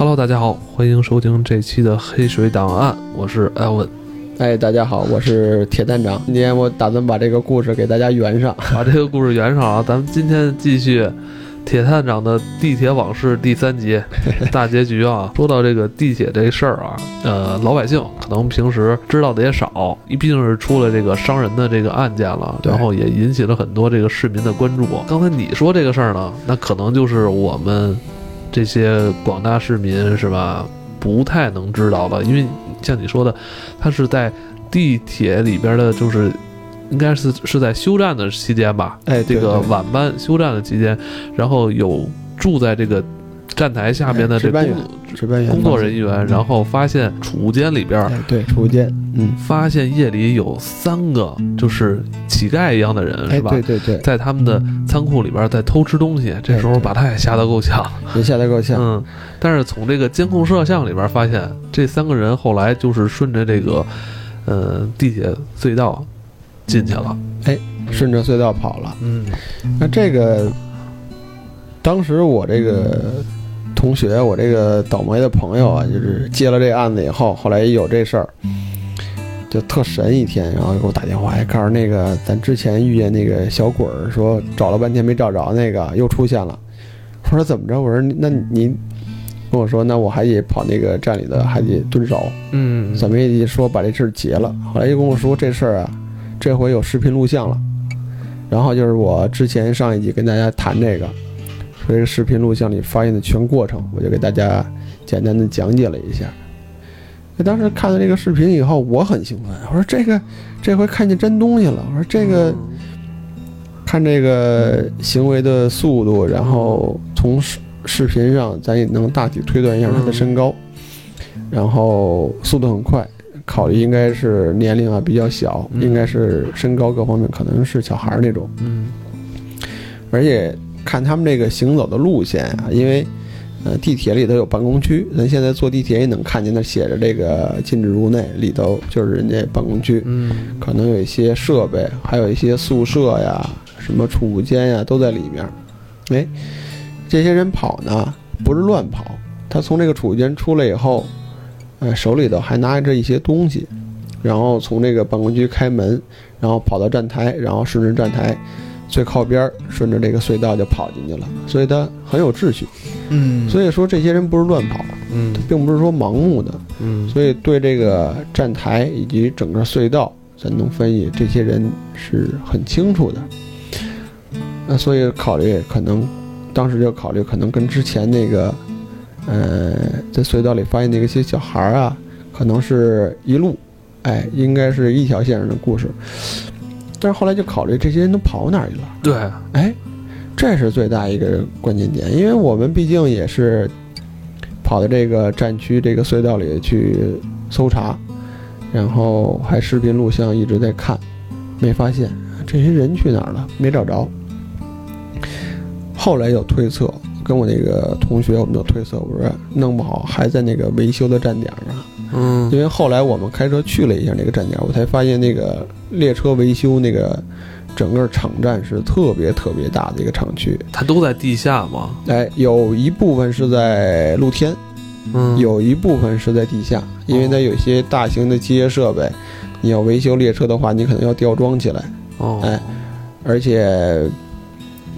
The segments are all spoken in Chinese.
Hello，大家好，欢迎收听这期的《黑水档案》，我是艾文。哎，大家好，我是铁探长。今天我打算把这个故事给大家圆上，把这个故事圆上啊。咱们今天继续铁探长的地铁往事第三集 大结局啊。说到这个地铁这事儿啊，呃，老百姓可能平时知道的也少，一毕竟是出了这个伤人的这个案件了，然后也引起了很多这个市民的关注。刚才你说这个事儿呢，那可能就是我们这些广大市民是吧，不太能知道了，因为像你说的，它是在地铁里边的，就是应该是是在休站的期间吧？哎，这个晚班休站的期间，然后有住在这个站台下边的这班员、值班员、工作人员，然后发现储物间里边，对，储物间，嗯，发现夜里有三个就是乞丐一样的人，是吧？对对对，在他们的仓库里边在偷吃东西，这时候把他也吓得够呛，也吓得够呛。嗯，但是从这个监控摄像里边发现，这三个人后来就是顺着这个。嗯，地铁隧道进去了，哎，顺着隧道跑了。嗯，那这个当时我这个同学，我这个倒霉的朋友啊，就是接了这案子以后，后来有这事儿，就特神一天，然后给我打电话，还告诉那个咱之前遇见那个小鬼儿，说找了半天没找着，那个又出现了。我说怎么着？我说那您。跟我说，那我还得跑那个站里的，还得蹲守，嗯，怎么也得说把这事儿结了。后来又跟我说这事儿啊，这回有视频录像了。然后就是我之前上一集跟大家谈这个，所以视频录像里发现的全过程，我就给大家简单的讲解了一下。那当时看到这个视频以后，我很兴奋，我说这个这回看见真东西了。我说这个看这个行为的速度，然后从。视频上咱也能大体推断一下他的身高，然后速度很快，考虑应该是年龄啊比较小，应该是身高各方面可能是小孩那种。嗯，而且看他们这个行走的路线啊，因为呃地铁里头有办公区，咱现在坐地铁也能看见那写着这个禁止入内，里头就是人家办公区。嗯，可能有一些设备，还有一些宿舍呀、什么储物间呀都在里面。哎。这些人跑呢，不是乱跑，他从这个储物间出来以后，呃，手里头还拿着一些东西，然后从这个办公区开门，然后跑到站台，然后顺着站台最靠边，顺着这个隧道就跑进去了，所以他很有秩序。嗯，所以说这些人不是乱跑，嗯，他并不是说盲目的，嗯，所以对这个站台以及整个隧道，咱能分析这些人是很清楚的。那所以考虑可能。当时就考虑，可能跟之前那个，呃，在隧道里发现那个些小孩儿啊，可能是一路，哎，应该是一条线上的故事。但是后来就考虑，这些人都跑哪儿去了？对，哎，这是最大一个关键点，因为我们毕竟也是跑到这个战区这个隧道里去搜查，然后还视频录像一直在看，没发现这些人去哪儿了，没找着。后来有推测，跟我那个同学，我们就推测，我说弄不好还在那个维修的站点上。嗯，因为后来我们开车去了一下那个站点，我才发现那个列车维修那个整个场站是特别特别大的一个厂区。它都在地下吗？哎，有一部分是在露天，嗯，有一部分是在地下，因为它有些大型的机械设备，你要维修列车的话，你可能要吊装起来。哦，哎，而且。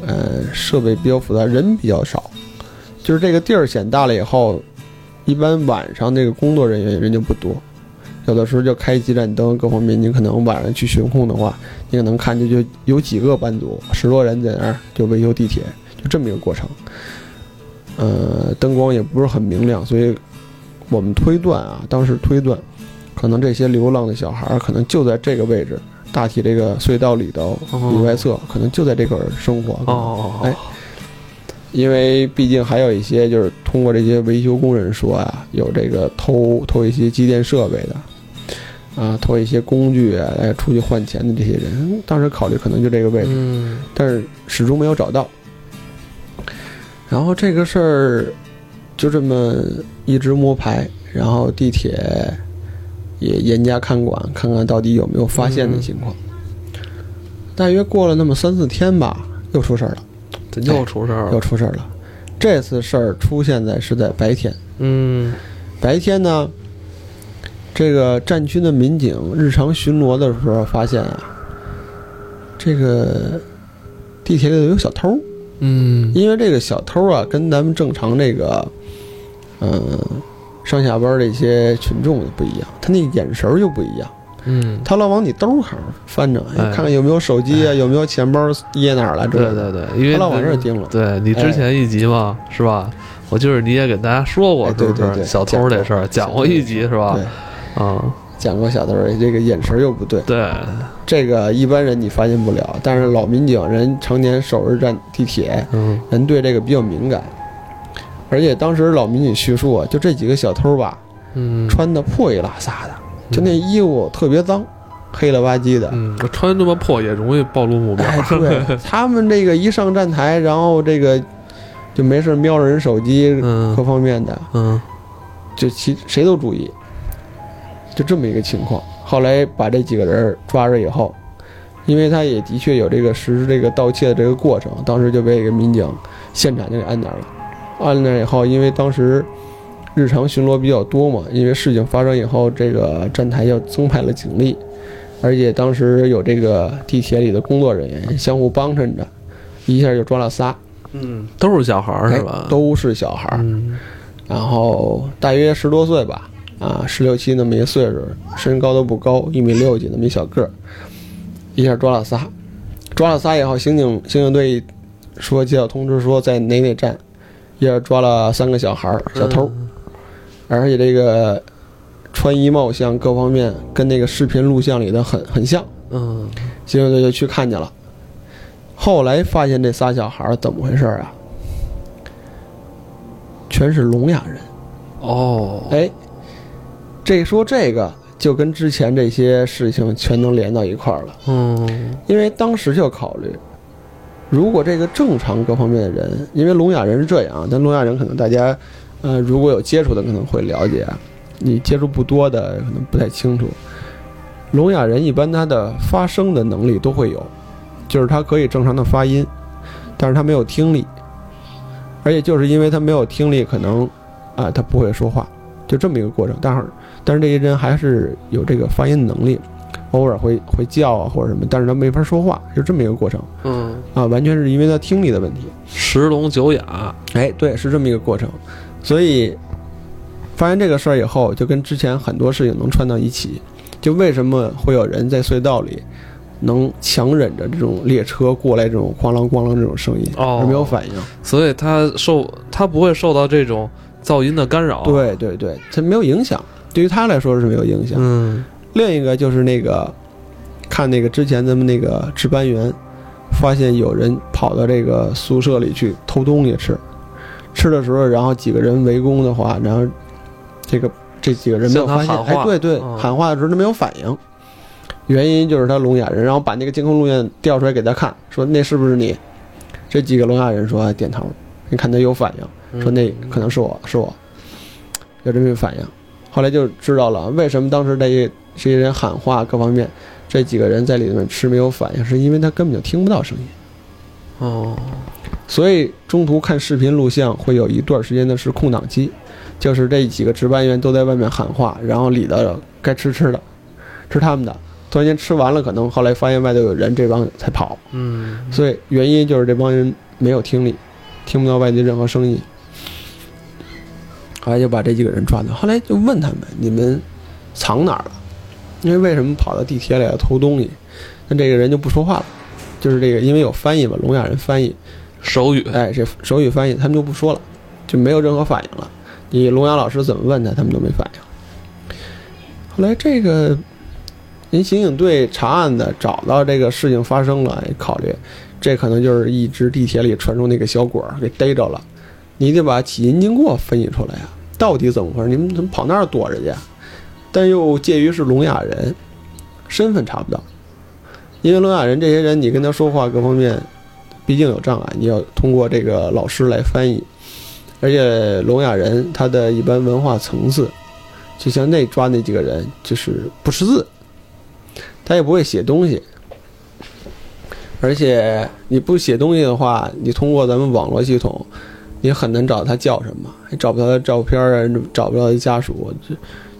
呃，设备比较复杂，人比较少，就是这个地儿显大了以后，一般晚上那个工作人员人就不多，有的时候就开几盏灯，各方面你可能晚上去巡控的话，你可能看见就有几个班组，十多人在那儿就维修地铁，就这么一个过程。呃，灯光也不是很明亮，所以我们推断啊，当时推断，可能这些流浪的小孩可能就在这个位置。大体这个隧道里头里外侧可能就在这块儿生活。哦，哎，因为毕竟还有一些就是通过这些维修工人说啊，有这个偷偷一些机电设备的，啊，偷一些工具来出去换钱的这些人，当时考虑可能就这个位置，嗯，但是始终没有找到。然后这个事儿就这么一直摸排，然后地铁。也严加看管，看看到底有没有发现的情况。大约过了那么三四天吧，又出事儿了。又出事儿了，又出事儿了。这次事儿出现在是在白天，嗯白天呢，这个战区的民警日常巡逻的时候发现啊，这个地铁里头有小偷。嗯因为这个小偷啊，跟咱们正常这个，嗯、上下班的一些群众不一样，他那眼神儿就不一样，嗯，他老往你兜儿上翻着，看看有没有手机啊，有没有钱包掖哪儿了之类的。对对对，因为他老往这儿盯了。对你之前一集嘛，是吧？我就是你也给大家说过，哎是不是？对对对小偷这事儿讲过一集是吧？对，啊，讲过小偷，这个眼神又不对，对，这个一般人你发现不了，但是老民警人常年守着站地铁，嗯人对这个比较敏感。而且当时老民警叙述啊，就这几个小偷吧，嗯，穿的破衣拉撒的，就那衣服特别脏，黑了吧唧的。穿这么破也容易暴露目标。哎，对 他们这个一上站台，然后这个就没事瞄着人手机，嗯各方面的，嗯就其谁都注意，就这么一个情况。后来把这几个人抓着以后，因为他也的确有这个实施这个盗窃的这个过程，当时就被一个民警现场就给按那儿了。按那儿以后，因为当时日常巡逻比较多嘛，因为事情发生以后，这个站台又增派了警力，而且当时有这个地铁里的工作人员相互帮衬着，一下就抓了仨，嗯，都是小孩儿是哎吧？都是小孩儿。嗯然后大约十多岁吧，啊，十六七那么一岁数，身高都不高，一米六几那么一小个儿，一下抓了仨，抓了仨以后，刑警刑警队说接到通知说在哪哪站，一下抓了三个小孩儿小偷，而且这个穿衣貌相各方面跟那个视频录像里的很很像，嗯刑警队就去看见了，后来发现这仨小孩儿怎么回事啊？全是聋哑人。哦，哎，这说这个就跟之前这些事情全能连到一块儿了，嗯因为当时就考虑，如果这个正常各方面的人，因为聋哑人是这样，但聋哑人可能大家，呃，如果有接触的可能会了解，你接触不多的可能不太清楚。聋哑人一般他的发声的能力都会有，就是他可以正常的发音，但是他没有听力，而且就是因为他没有听力，可能啊、他不会说话，就这么一个过程。但是但是这些人还是有这个发音能力，偶尔会会叫啊或者什么，但是他没法说话，就这么一个过程嗯，啊，完全是因为他听力的问题。十聋九哑。哎，对，是这么一个过程，所以发现这个事儿以后，就跟之前很多事情能串到一起。就为什么会有人在隧道里能强忍着这种列车过来这种哐啷哐啷这种声音，哦而没有反应？所以他受他不会受到这种噪音的干扰。，对对对，他没有影响，对于他来说是没有影响。嗯另一个就是那个看那个之前咱们那个值班员发现有人跑到这个宿舍里去偷东西吃，吃的时候，然后几个人围攻的话，然后这个这几个人没有发现，哎，对对，嗯。喊话的时候他没有反应，原因就是他聋哑人，然后把那个监控录像调出来给他看，说那是不是你？这几个聋哑人说哎点头，你看他有反应，说那可能是我是我，有这么一个反应。后来就知道了为什么当时这些这些人喊话各方面，这几个人在里面吃没有反应，是因为他根本就听不到声音。哦，所以中途看视频录像会有一段时间的是空档期，就是这几个值班员都在外面喊话，然后里头该吃吃的，吃他们的。突然间吃完了，可能后来发现外头有人，这帮才跑。嗯，所以原因就是这帮人没有听力，听不到外界任何声音。后来就把这几个人抓到，后来就问他们：你们藏哪儿了？因为为什么跑到地铁里来偷东西？那这个人就不说话了，就是这个，因为有翻译嘛，聋哑人翻译，手语。哎，这手语翻译，他们就不说了，就没有任何反应了。你聋哑老师怎么问他，他们都没反应。后来这个人刑警队查案的找到这个事情发生了，考虑这可能就是一直地铁里传出那个小鬼儿给逮着了，你得把起因经过分析出来呀、到底怎么回事？你们怎么跑那儿躲着去？但又介于是聋哑人，身份查不到，因为聋哑人这些人，你跟他说话各方面毕竟有障碍，你要通过这个老师来翻译，而且聋哑人他的一般文化层次，就像那抓那几个人，就是不识字，他也不会写东西，而且你不写东西的话，你通过咱们网络系统，你很难找到他叫什么，也找不到他照片啊，找不到他家属，就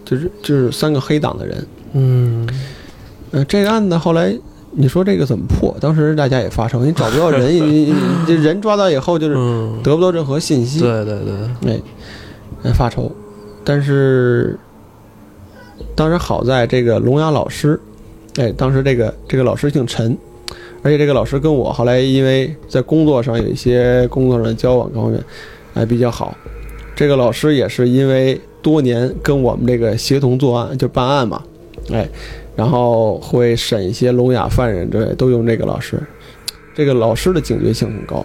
就是就是三个黑党的人。嗯，呃，这个案子后来你说这个怎么破？当时大家也发愁，你找不到人，你你这人抓到以后就是嗯，得不到任何信息，对对对，哎，哎发愁。但是当时好在这个聋哑老师，哎，当时这个这个老师姓陈，而且这个老师跟我后来因为在工作上有一些工作上的交往各方面，哎比较好。这个老师也是因为多年跟我们这个协同作案，就办案嘛，哎，然后会审一些聋哑犯人之类，都用这个老师。这个老师的警觉性很高，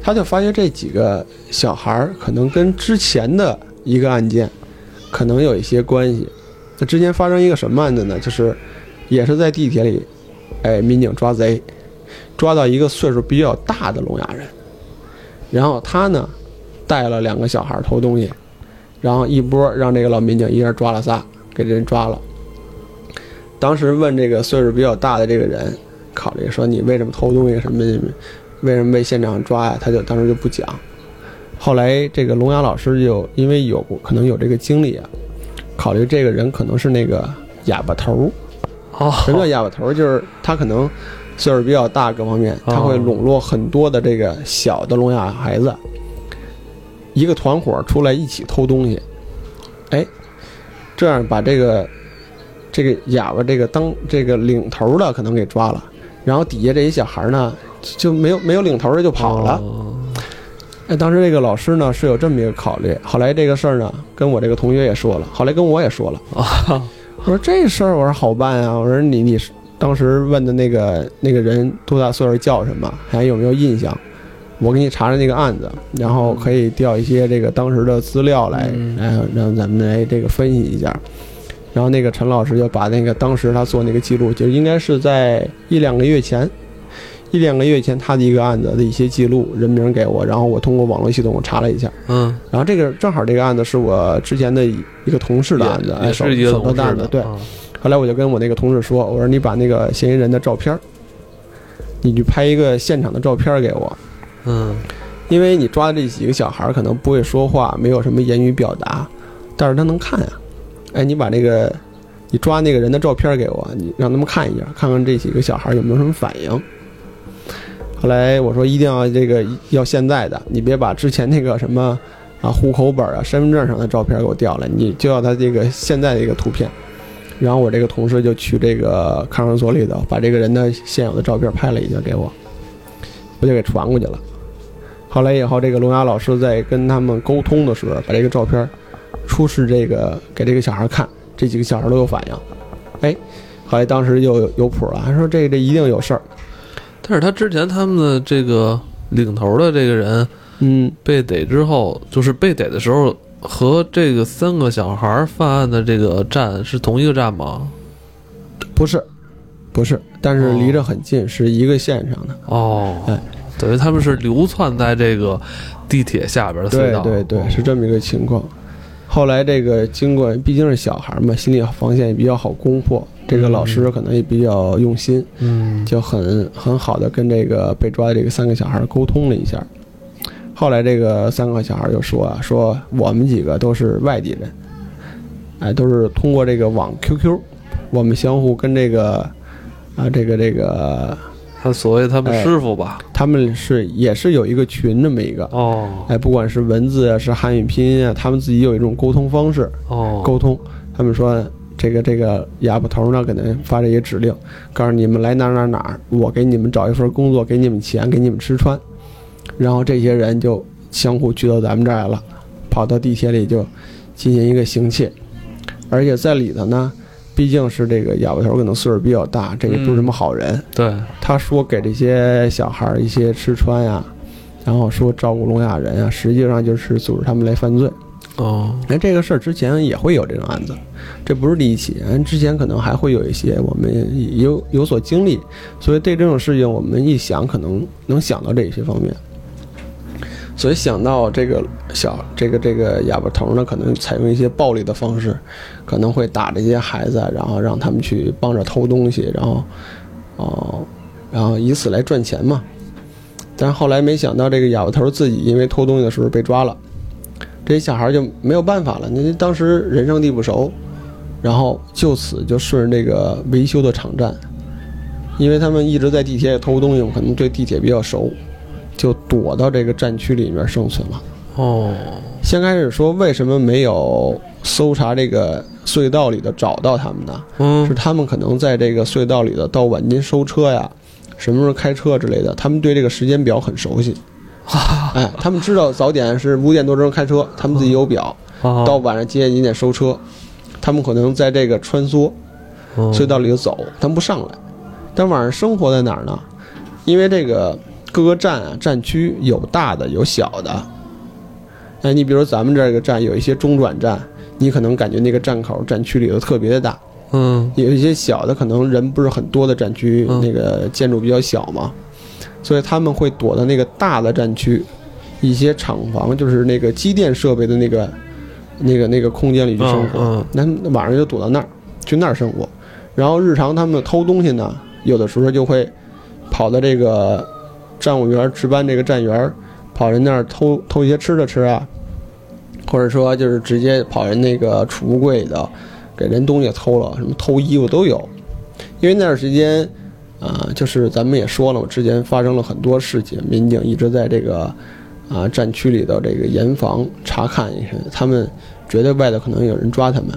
他就发现这几个小孩可能跟之前的一个案件可能有一些关系。那之前发生一个什么案子呢？就是也是在地铁里，哎，民警抓贼，抓到一个岁数比较大的聋哑人，然后他呢带了两个小孩偷东西，然后一波让这个老民警一人抓了仨，给这人抓了。当时问这个岁数比较大的这个人，考虑说你为什么偷东西什么为什么被现场抓呀？他就当时就不讲。后来这个聋哑老师就因为有可能有这个经历啊，考虑这个人可能是那个哑巴头儿。哦，什么叫哑巴头儿？就是他可能岁数比较大，各方面他会笼络很多的这个小的聋哑孩子，一个团伙出来一起偷东西，哎，这样把这个这个哑巴这个当这个领头的可能给抓了，然后底下这些小孩呢就没有没有领头的就跑了。哦哎，当时这个老师呢是有这么一个考虑，后来这个事儿呢跟我这个同学也说了，后来跟我也说了。啊，我说这事儿我说好办啊，我说你你当时问的那个那个人多大岁数叫什么，还有没有印象？我给你查查那个案子，然后可以调一些这个当时的资料来，嗯来让咱们来这个分析一下。然后那个陈老师就把那个当时他做那个记录，就应该是在一两个月前，一两个月前他的一个案子的一些记录人名给我，然后我通过网络系统我查了一下。嗯，然后这个正好这个案子是我之前的一个同事的案子，哎，是一个同事的，案子对。啊后来我就跟我那个同事说，我说你把那个嫌疑人的照片，你去拍一个现场的照片给我，嗯，因为你抓的这几个小孩可能不会说话，没有什么言语表达，但是他能看呀、哎，你把那个你抓那个人的照片给我，你让他们看一下，看看这几个小孩有没有什么反应。后来我说一定要这个要现在的，你别把之前那个什么啊户口本啊、身份证上的照片给我调来，你就要他这个现在的一个图片。然后我这个同事就去这个看守所里头，把这个人的现有的照片拍了一下给我，我就给传过去了。后来以后，这个聋哑老师在跟他们沟通的时候，把这个照片出示这个给这个小孩看，这几个小孩都有反应。哎，后来当时就有有谱了，还说这这一定有事儿。但是他之前他们的这个领头的这个人嗯，被逮之后，就是被逮的时候和这个三个小孩犯案的这个站是同一个站吗？不是，不是，但是离着很近，是一个线上的。哦，哎等于他们是流窜在这个地铁下边的隧道，对对对，是这么一个情况。后来这个经过，毕竟是小孩嘛，心理防线也比较好攻破。这个老师可能也比较用心，嗯，就很很好的跟这个被抓的这个三个小孩沟通了一下。后来这个三个小孩就说啊，说我们几个都是外地人，哎，都是通过这个网 QQ，我们相互跟这个啊这个这个他所谓他们哎师傅吧，他们是也是有一个群这么一个，哦。哎，不管是文字啊，是汉语拼音啊，他们自己有一种沟通方式，哦，沟通。他们说这个这个哑巴头呢，给他发这些指令，告诉你们来哪儿哪儿哪儿，我给你们找一份工作，给你们钱，给你们吃穿。然后这些人就相互聚到咱们这儿来了，跑到地铁里就进行一个行窃，而且在里头呢，毕竟是这个哑巴头可能岁数比较大，这个不是什么好人。对，他说给这些小孩儿一些吃穿呀，然后说照顾聋哑人啊，实际上就是组织他们来犯罪。哦，那，这个事儿之前也会有这种案子，这不是第一起，嗯之前可能还会有一些我们有有所经历，所以对这种事情我们一想，可能能想到这些方面。所以想到这个小这个这个哑巴头呢，可能采用一些暴力的方式，可能会打这些孩子，然后让他们去帮着偷东西，然后哦，然后以此来赚钱嘛。但是后来没想到这个哑巴头自己因为偷东西的时候被抓了，这些小孩就没有办法了。那当时人生地不熟，然后就此就顺着这个维修的场站，因为他们一直在地铁里偷东西，可能对地铁比较熟，就躲到这个战区里面生存了。哦，先开始说为什么没有搜查这个隧道里的找到他们呢？嗯是嗯，他们可能在这个隧道里的到晚间收车呀，什么时候开车之类的，他们对这个时间表很熟悉。哎，他们知道早点是五点多钟开车，他们自己有表，哦 到晚上几点几点收车，他们可能在这个穿梭哦隧道里头走，他们不上来。但晚上生活在哪儿呢？因为这个各个站啊站区有大的有小的。哎，你比如咱们这个站有一些中转站，你可能感觉那个站口站区里头特别的大，嗯有一些小的可能人不是很多的站区，嗯那个建筑比较小嘛，所以他们会躲到那个大的站区，一些厂房就是那个机电设备的那个那个那个空间里去生活。那晚上就躲到那儿，去那儿生活。然后日常他们偷东西呢，有的时候就会跑到这个站务员值班这个站员，跑人那儿偷偷一些吃的吃啊，或者说就是直接跑人那个储物柜里头给人东西偷了，什么偷衣服都有。因为那段时间，啊、就是咱们也说了我，之前发生了很多事情，民警一直在这个啊、战区里头这个严防查看一下，他们觉得外头可能有人抓他们，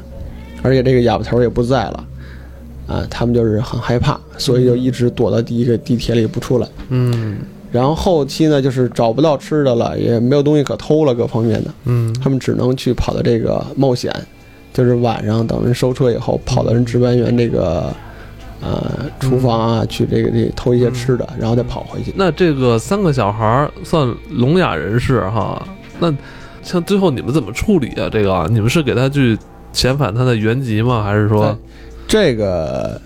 而且这个哑巴头也不在了，啊、他们就是很害怕，所以就一直躲到第一个地铁里不出来。嗯然后后期呢，就是找不到吃的了，也没有东西可偷了，各方面的，嗯他们只能去跑到这个冒险，就是晚上等人收车以后，跑到人值班员这个呃厨房啊，去这个这偷一些吃的，然后再跑回去。那这个三个小孩儿算聋哑人士哈，那像最后你们怎么处理啊？这个啊你们是给他去遣返他的原籍吗？还是说，这个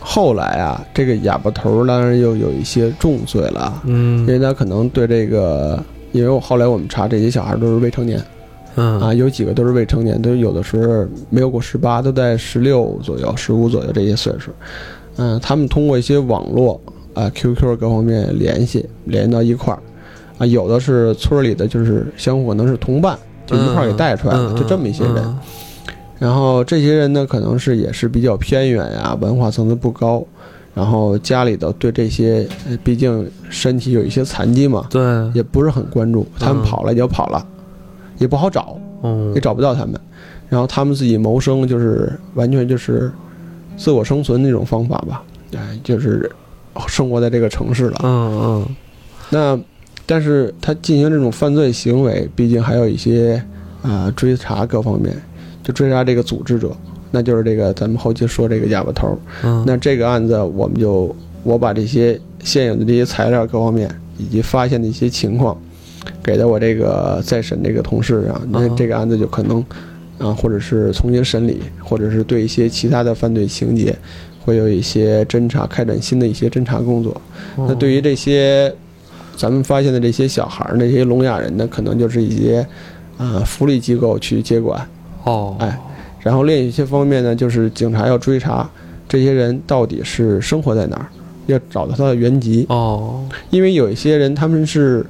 后来啊，这个哑巴头当然又有一些重罪了，因嗯。为他可能对这个，因为我后来我们查这些小孩都是未成年。嗯。啊，有几个都是未成年，都有的时候没有过十八，都在十六左右、十五左右这些岁数。嗯，他们通过一些网络啊、QQ 各方面联系，联系到一块儿。啊，有的是村里的，就是相互可能是同伴，就一块儿给带出来的，嗯就这么一些人。嗯然后这些人呢，可能是也是比较偏远呀，文化层次不高，然后家里头对这些，呃毕竟身体有一些残疾嘛，对，也不是很关注。他们嗯跑了也就跑了，也不好找，嗯也找不到他们。然后他们自己谋生，就是完全就是自我生存那种方法吧，哎，就是生活在这个城市了。嗯嗯那但是他进行这种犯罪行为，毕竟还有一些啊、追查各方面，就追杀这个组织者，那就是这个咱们后期说这个哑巴头。嗯，那这个案子，我们就我把这些现有的这些材料各方面以及发现的一些情况，给到我这个再审这个同事上，那嗯这个案子就可能啊，或者是重新审理，或者是对一些其他的犯罪情节，会有一些侦查，开展新的一些侦查工作。那对于这些咱们发现的这些小孩儿，那些聋哑人呢，可能就是一些啊、福利机构去接管。哦，哎然后另一些方面呢，就是警察要追查这些人到底是生活在哪儿，要找到他的原籍。哦，因为有一些人他们是，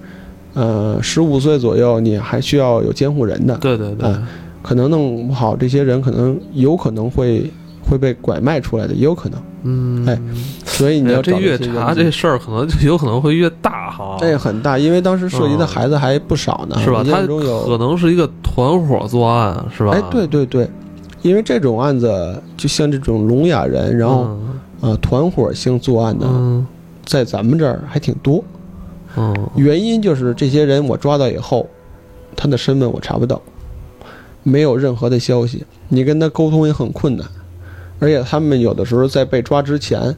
呃，十五岁左右，你还需要有监护人的，对对对，嗯可能弄不好，这些人可能有可能会会被拐卖出来的，也有可能。嗯，哎所以你要找这越查这事儿可能就有可能会越大哈，这也很大，因为当时涉及的孩子还不少呢，是吧？他象中有可能是一个团伙作案，是吧？哎，对对对，因为这种案子，就像这种聋哑人，然后嗯。呃团伙性作案的，嗯。在咱们这儿还挺多。嗯。原因就是这些人我抓到以后，他的身份我查不到，没有任何的消息，你跟他沟通也很困难，而且他们有的时候在被抓之前。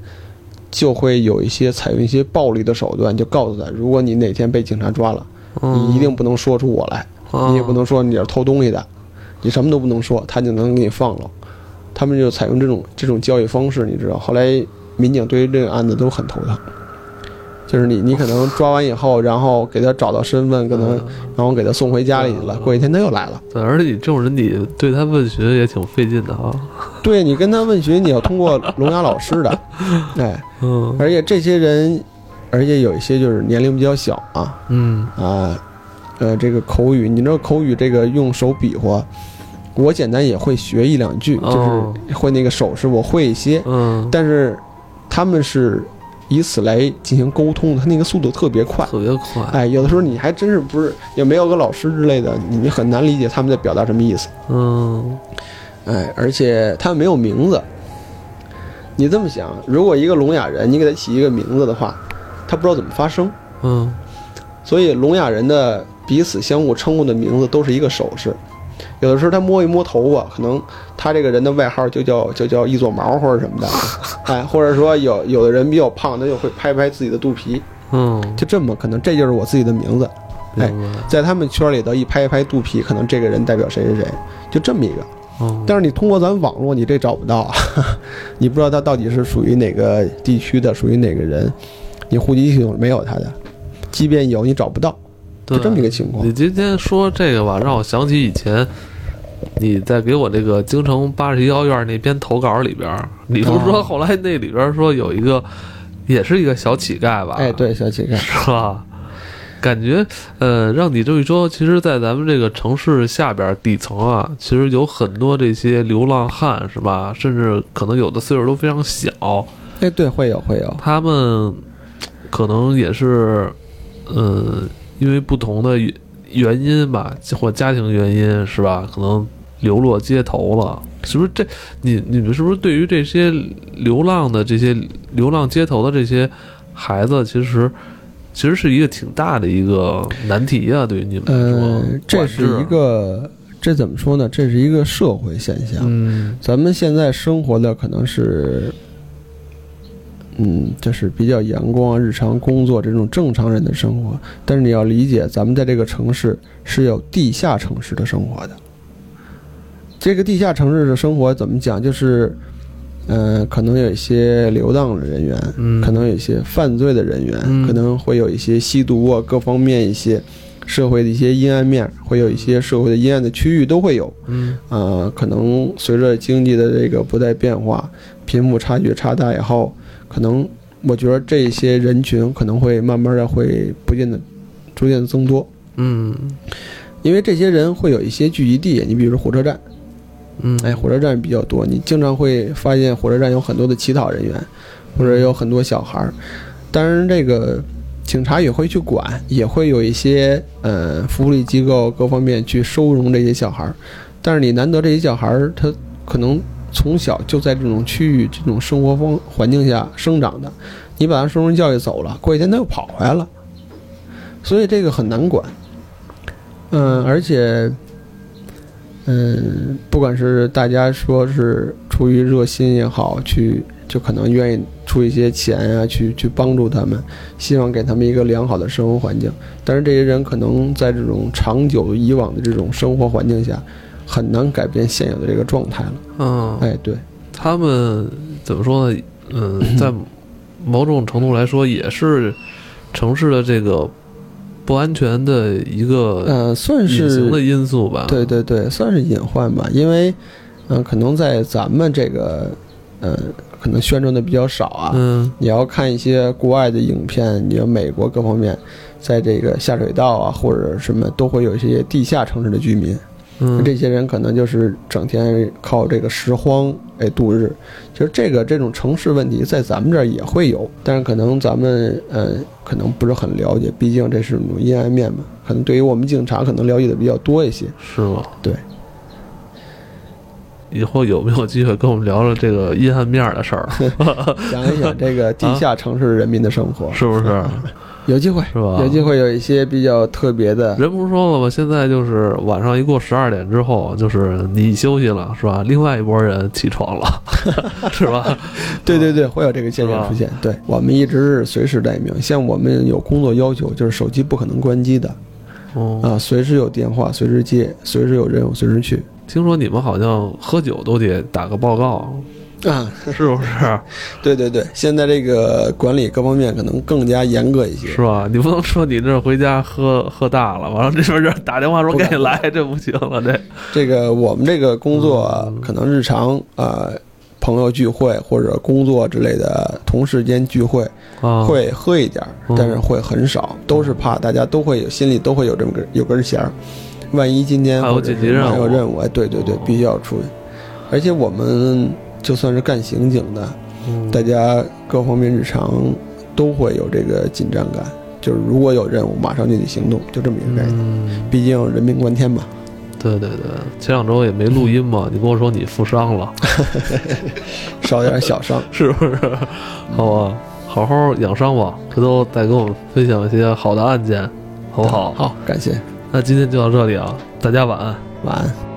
就会有一些采用一些暴力的手段，就告诉他，如果你哪天被警察抓了，嗯，你一定不能说出我来，嗯，你也不能说你是偷东西的，你什么都不能说，他就能给你放了。他们就采用这种这种交易方式，你知道。后来民警对于这个案子都很头疼，就是你你可能抓完以后，然后给他找到身份，可能然后给他送回家里去了，过几天他又来了。对，而且你这种人，你对他问询也挺费劲的啊。对你跟他问询，你要通过聋哑老师的，对，嗯。而且这些人而且有一些就是年龄比较小啊。嗯。啊，呃，这个口语，你知道口语这个用手比划，我简单也会学一两句，哦。就是会那个手势我会一些，嗯，但是他们是以此来进行沟通的，他那个速度特别快。特别快，哎，有的时候你还真是不是也没有个老师之类的，你很难理解他们在表达什么意思。嗯哎，而且他们没有名字。你这么想，如果一个聋哑人，你给他起一个名字的话，他不知道怎么发声。嗯所以聋哑人的彼此相互称呼的名字都是一个手势。有的时候他摸一摸头发，可能他这个人的外号就叫就叫一撮毛或者什么的，哎，或者说有有的人比较胖，他就会拍拍自己的肚皮，嗯，就这么可能这就是我自己的名字。哎，在他们圈里头一拍一拍肚皮，可能这个人代表谁谁谁，就这么一个。嗯，但是你通过咱网络，你这找不到啊，你不知道他到底是属于哪个地区的，属于哪个人，你户籍系统没有他的，即便有你找不到，就这么一个情况你。今天说这个吧，让我想起以前你在给我这个京城八十一号院那篇投稿里边儿，你不是说哦后来那里边说有一个，也是一个小乞丐吧？哎，，对，小乞丐，是吧？感觉，呃，让你这么一说，其实，在咱们这个城市下边底层啊，其实有很多这些流浪汉，是吧？甚至可能有的岁数都非常小，哎，对，会有会有，他们可能也是，呃，因为不同的原原因吧，或家庭原因是吧？可能流落街头了，是不是这？你你们是不是对于这些流浪的这些流浪街头的这些孩子，其实其实是一个挺大的一个难题啊、对于你们来说，呃，这是一个，这怎么说呢？这是一个社会现象。嗯咱们现在生活的可能是，嗯，就是比较阳光、日常工作这种正常人的生活。但是你要理解，咱们在这个城市是有地下城市的生活的。这个地下城市的生活怎么讲？就是，呃，可能有一些流浪的人员，嗯，可能有一些犯罪的人员，嗯可能会有一些吸毒啊，各方面一些社会的一些阴暗面，会有一些社会的阴暗的区域都会有。嗯呃，可能随着经济的这个不断变化，贫富差距差大以后，可能我觉得这些人群可能会慢慢的会不见的逐渐的增多，嗯因为这些人会有一些聚集地，你比如说火车站，嗯，哎，火车站比较多，你经常会发现火车站有很多的乞讨人员，或者有很多小孩儿。当然，这个警察也会去管，也会有一些呃福利机构各方面去收容这些小孩儿。但是你难得这些小孩儿，他可能从小就在这种区域、这种生活方环境下生长的，你把他收容教育走了，过几天他又跑回来了，所以这个很难管。嗯，而且。嗯，不管是大家说是出于热心也好，去就可能愿意出一些钱啊，去去帮助他们，希望给他们一个良好的生活环境。但是这些人可能在这种长久以往的这种生活环境下，很难改变现有的这个状态了。嗯，哎，对，他们怎么说呢？嗯，在某种程度来说，也是城市的这个不安全的一个呃，算隐形的因素吧。对对对，算是隐患吧。因为，嗯、可能在咱们这个，呃，可能宣传的比较少啊。嗯你要看一些国外的影片，你要美国各方面，在这个下水道啊或者什么，都会有一些地下城市的居民。嗯，这些人可能就是整天靠这个拾荒哎度日。其实这个这种城市问题在咱们这儿也会有，但是可能咱们呃可能不是很了解，毕竟这是种阴暗面嘛。可能对于我们警察可能了解的比较多一些。是吗？对。以后有没有机会跟我们聊聊这个阴暗面的事儿？讲一讲这个地下城市人民的生活，是不是？有机会是吧？有机会有一些比较特别的。人不是说了吗？现在就是晚上一过十二点之后，就是你休息了，是吧？另外一拨人起床了，是吧？对对对，会有这个现象出现。对我们一直是随时待命，像我们有工作要求，就是手机不可能关机的哦，啊，随时有电话，随时接，随时有任务，随时去听说你们好像喝酒都得打个报告，啊。是不是？对对对，现在这个管理各方面可能更加严格一些。是吧？你不能说你这回家喝喝大了，完了这边这打电话说赶紧来，这不行了，这这个我们这个工作可能日常呃朋友聚会或者工作之类的同事间聚会，啊，会喝一点但是会很少，都是怕大家都会有心里都会有这么根有根弦儿，万一今天还有紧急任务还有任务，哎，对对对哦，必须要出去。而且我们就算是干刑警的，嗯大家各方面日常都会有这个紧张感，就是如果有任务，马上就得行动，就这么一个概念。嗯，毕竟人命关天嘛，对对对，前两周也没录音嘛，你跟我说你负伤了，少点小伤。是不是？好吧，好好养伤吧，回头再跟我们分享一些好的案件，好不好？好，感谢，那今天就到这里啊，大家晚安。晚安。